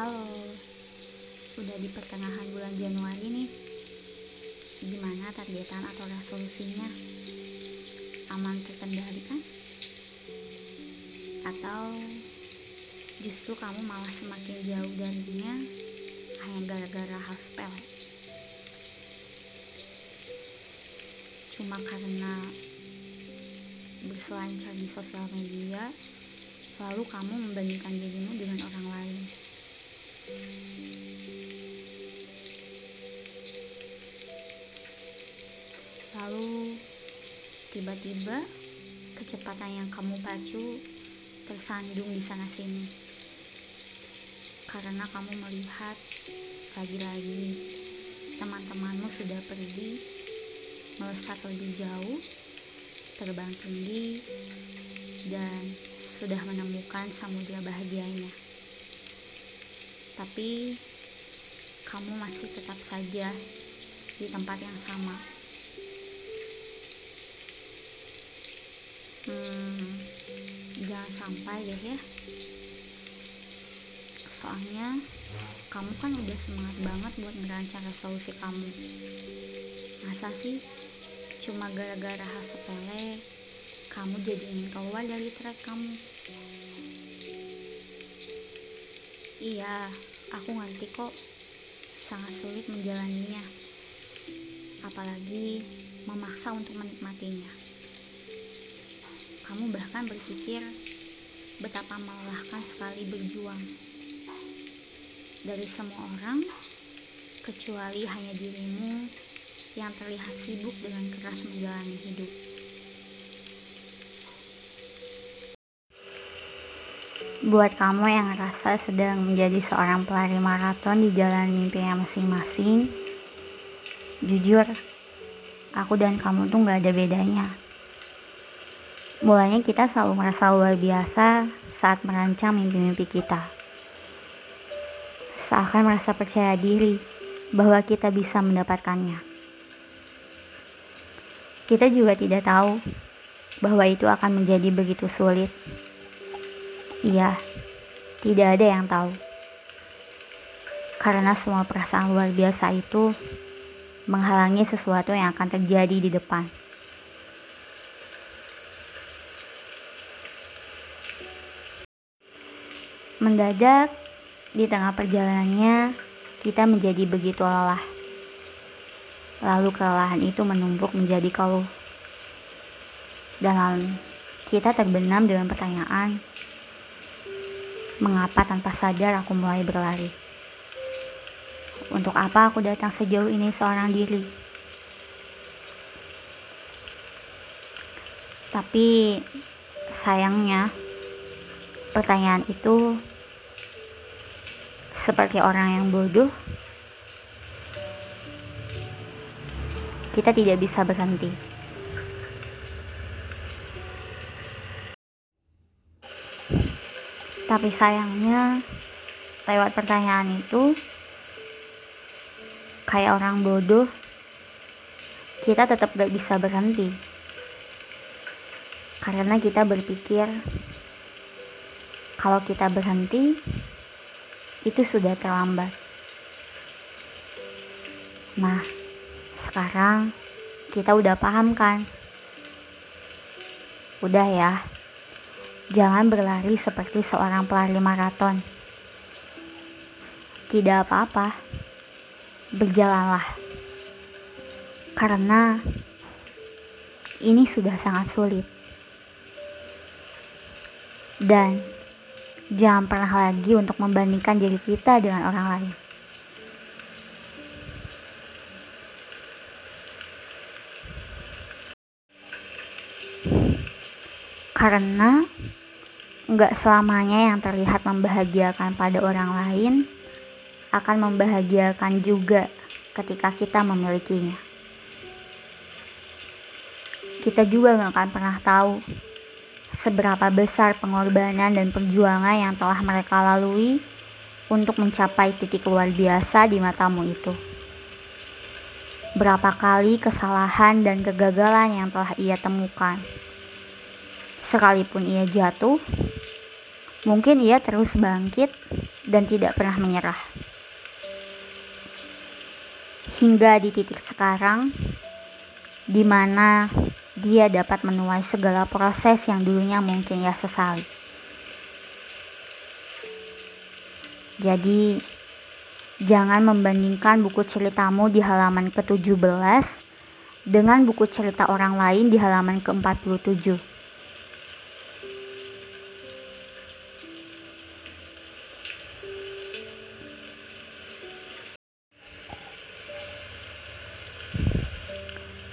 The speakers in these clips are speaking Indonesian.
Halo, udah di pertengahan bulan Januari nih. Gimana targetan atau resolusinya? Aman terkendali kan? Atau justru kamu malah semakin jauh darinya hanya gara-gara hal sepele? Cuma karena berselancar di sosial media, lalu kamu membandingkan dirimu dengan orang lain. Lalu tiba-tiba kecepatan yang kamu pacu tersandung di sana sini. Karena kamu melihat lagi-lagi teman-temanmu sudah pergi melesat lebih jauh, terbang tinggi, dan sudah menemukan samudera bahagianya. Tapi kamu masih tetap saja di tempat yang sama. Hmm, jangan sampai deh ya. Soalnya kamu kan udah semangat banget buat merancang resolusi kamu. Masa sih cuma gara-gara hal sepele kamu jadi ingin keluar dari track kamu? Iya, aku ngerti kok. Sangat sulit menjalaninya. Apalagi memaksa untuk menikmatinya. Kamu bahkan berpikir betapa melelahkan sekali berjuang. Dari semua orang, kecuali hanya dirimu yang terlihat sibuk dengan keras menjalani hidup. Buat kamu yang ngerasa sedang menjadi seorang pelari maraton di jalan mimpinya masing-masing, jujur, aku dan kamu tuh gak ada bedanya. Mulanya kita selalu merasa luar biasa saat merancang mimpi-mimpi kita. Seakan merasa percaya diri bahwa kita bisa mendapatkannya. Kita juga tidak tahu bahwa itu akan menjadi begitu sulit Iya, tidak ada yang tahu. Karena semua perasaan luar biasa itu menghalangi sesuatu yang akan terjadi di depan. Mendadak, di tengah perjalanannya, kita menjadi begitu lelah. Lalu kelelahan itu menumpuk menjadi keluh. Dan kita terbenam dengan pertanyaan, Mengapa tanpa sadar aku mulai berlari? Untuk apa aku datang sejauh ini seorang diri? Tapi sayangnya pertanyaan itu seperti orang yang bodoh. Kita tidak bisa berhenti. Tapi sayangnya lewat pertanyaan itu kayak orang bodoh kita tetap gak bisa berhenti. Karena kita berpikir kalau kita berhenti itu sudah terlambat. Nah sekarang kita udah paham kan? Udah ya Jangan berlari seperti seorang pelari maraton. Tidak apa-apa, berjalanlah, karena ini sudah sangat sulit, dan jangan pernah lagi untuk membandingkan diri kita dengan orang lain. Karena Nggak selamanya yang terlihat membahagiakan pada orang lain akan membahagiakan juga ketika kita memilikinya. Kita juga nggak akan pernah tahu seberapa besar pengorbanan dan perjuangan yang telah mereka lalui untuk mencapai titik luar biasa di matamu itu. Berapa kali kesalahan dan kegagalan yang telah ia temukan. Sekalipun ia jatuh, Mungkin ia terus bangkit dan tidak pernah menyerah. Hingga di titik sekarang, di mana dia dapat menuai segala proses yang dulunya mungkin ia sesali. Jadi, jangan membandingkan buku ceritamu di halaman ke-17 dengan buku cerita orang lain di halaman ke-47.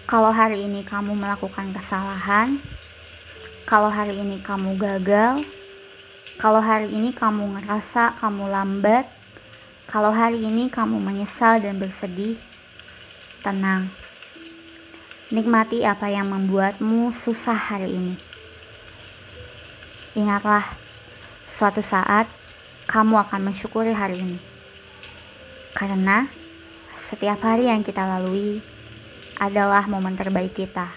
Kalau hari ini kamu melakukan kesalahan, kalau hari ini kamu gagal, kalau hari ini kamu ngerasa kamu lambat, kalau hari ini kamu menyesal dan bersedih, tenang. Nikmati apa yang membuatmu susah hari ini. Ingatlah, suatu saat kamu akan mensyukuri hari ini. Karena setiap hari yang kita lalui adalah momen terbaik kita.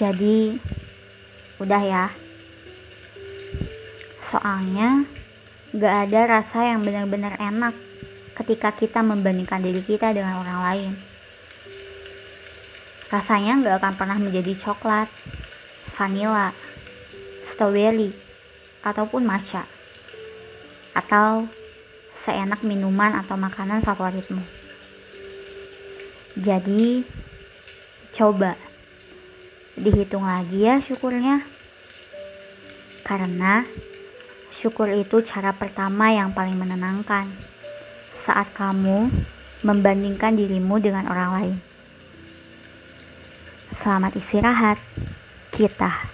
Jadi, udah ya. Soalnya, gak ada rasa yang benar-benar enak ketika kita membandingkan diri kita dengan orang lain. Rasanya gak akan pernah menjadi coklat, vanilla, strawberry, ataupun matcha atau seenak minuman atau makanan favoritmu. Jadi, coba dihitung lagi ya syukurnya. Karena syukur itu cara pertama yang paling menenangkan saat kamu membandingkan dirimu dengan orang lain. Selamat istirahat, kita.